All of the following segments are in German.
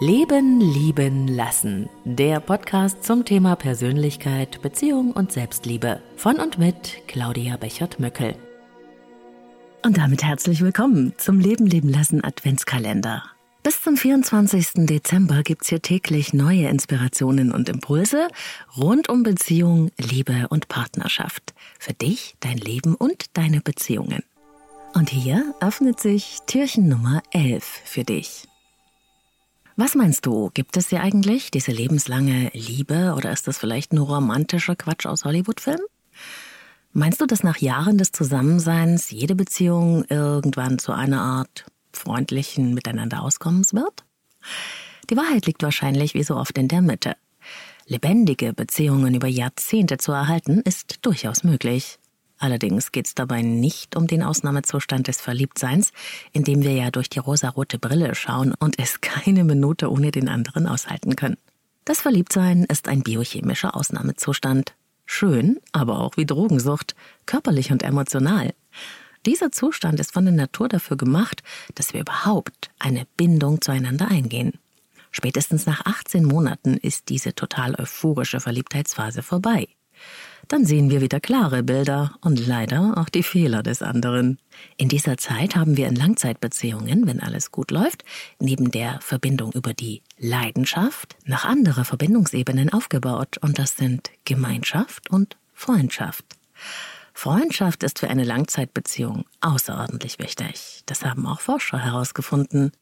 Leben, Lieben, Lassen. Der Podcast zum Thema Persönlichkeit, Beziehung und Selbstliebe. Von und mit Claudia Bechert-Möckel. Und damit herzlich willkommen zum Leben, Leben, Lassen Adventskalender. Bis zum 24. Dezember gibt's hier täglich neue Inspirationen und Impulse rund um Beziehung, Liebe und Partnerschaft. Für dich, dein Leben und deine Beziehungen. Und hier öffnet sich Türchen Nummer 11 für dich. Was meinst du, gibt es sie eigentlich, diese lebenslange Liebe, oder ist das vielleicht nur romantischer Quatsch aus Hollywood-Filmen? Meinst du, dass nach Jahren des Zusammenseins jede Beziehung irgendwann zu einer Art freundlichen Miteinander auskommens wird? Die Wahrheit liegt wahrscheinlich wie so oft in der Mitte. Lebendige Beziehungen über Jahrzehnte zu erhalten, ist durchaus möglich. Allerdings geht es dabei nicht um den Ausnahmezustand des Verliebtseins, in dem wir ja durch die rosarote Brille schauen und es keine Minute ohne den anderen aushalten können. Das Verliebtsein ist ein biochemischer Ausnahmezustand. Schön, aber auch wie Drogensucht, körperlich und emotional. Dieser Zustand ist von der Natur dafür gemacht, dass wir überhaupt eine Bindung zueinander eingehen. Spätestens nach 18 Monaten ist diese total euphorische Verliebtheitsphase vorbei dann sehen wir wieder klare Bilder und leider auch die Fehler des anderen. In dieser Zeit haben wir in Langzeitbeziehungen, wenn alles gut läuft, neben der Verbindung über die Leidenschaft noch andere Verbindungsebenen aufgebaut und das sind Gemeinschaft und Freundschaft. Freundschaft ist für eine Langzeitbeziehung außerordentlich wichtig. Das haben auch Forscher herausgefunden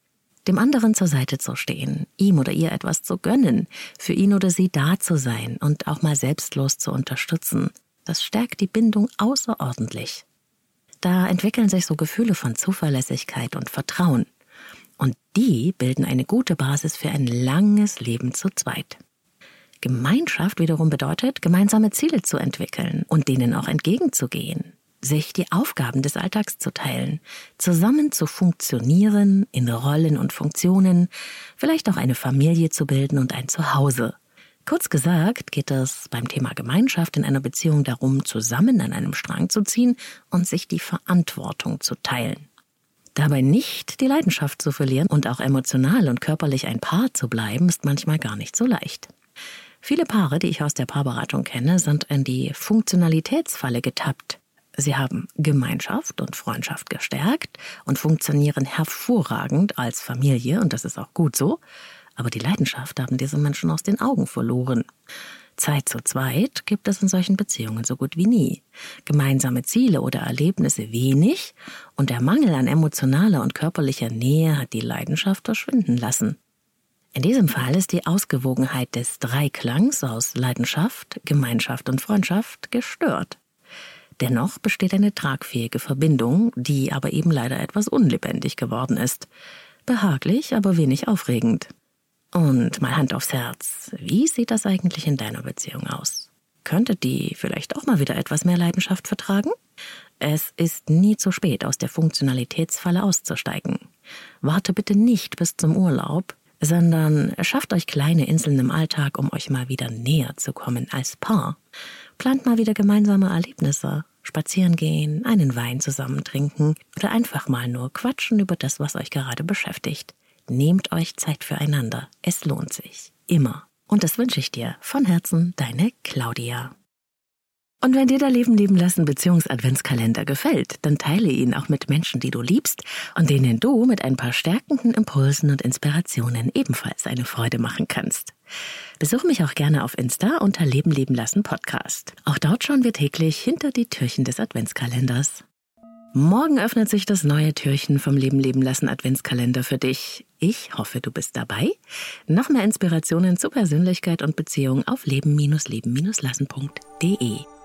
dem anderen zur Seite zu stehen, ihm oder ihr etwas zu gönnen, für ihn oder sie da zu sein und auch mal selbstlos zu unterstützen, das stärkt die Bindung außerordentlich. Da entwickeln sich so Gefühle von Zuverlässigkeit und Vertrauen. Und die bilden eine gute Basis für ein langes Leben zu zweit. Gemeinschaft wiederum bedeutet, gemeinsame Ziele zu entwickeln und denen auch entgegenzugehen, sich die Aufgaben des Alltags zu teilen, zusammen zu funktionieren in Rollen und Funktionen, vielleicht auch eine Familie zu bilden und ein Zuhause. Kurz gesagt geht es beim Thema Gemeinschaft in einer Beziehung darum, zusammen an einem Strang zu ziehen und sich die Verantwortung zu teilen. Dabei nicht die Leidenschaft zu verlieren und auch emotional und körperlich ein Paar zu bleiben, ist manchmal gar nicht so leicht. Viele Paare, die ich aus der Paarberatung kenne, sind in die Funktionalitätsfalle getappt. Sie haben Gemeinschaft und Freundschaft gestärkt und funktionieren hervorragend als Familie, und das ist auch gut so, aber die Leidenschaft haben diese Menschen aus den Augen verloren. Zeit zu zweit gibt es in solchen Beziehungen so gut wie nie. Gemeinsame Ziele oder Erlebnisse wenig und der Mangel an emotionaler und körperlicher Nähe hat die Leidenschaft verschwinden lassen. In diesem Fall ist die Ausgewogenheit des Dreiklangs aus Leidenschaft, Gemeinschaft und Freundschaft gestört. Dennoch besteht eine tragfähige Verbindung, die aber eben leider etwas unlebendig geworden ist. Behaglich, aber wenig aufregend. Und mal Hand aufs Herz, wie sieht das eigentlich in deiner Beziehung aus? Könnte die vielleicht auch mal wieder etwas mehr Leidenschaft vertragen? Es ist nie zu spät, aus der Funktionalitätsfalle auszusteigen. Warte bitte nicht bis zum Urlaub, sondern schafft euch kleine Inseln im Alltag, um euch mal wieder näher zu kommen als Paar. Plant mal wieder gemeinsame Erlebnisse. Spazieren gehen, einen Wein zusammen trinken oder einfach mal nur quatschen über das, was euch gerade beschäftigt. Nehmt euch Zeit füreinander. Es lohnt sich. Immer. Und das wünsche ich dir von Herzen, deine Claudia. Und wenn dir der Leben leben lassen Beziehungs-Adventskalender gefällt, dann teile ihn auch mit Menschen, die du liebst und denen du mit ein paar stärkenden Impulsen und Inspirationen ebenfalls eine Freude machen kannst. Besuche mich auch gerne auf Insta unter Leben leben lassen Podcast. Auch dort schauen wir täglich hinter die Türchen des Adventskalenders. Morgen öffnet sich das neue Türchen vom Leben leben lassen Adventskalender für dich. Ich hoffe, du bist dabei. Noch mehr Inspirationen zu Persönlichkeit und Beziehung auf leben-leben-lassen.de.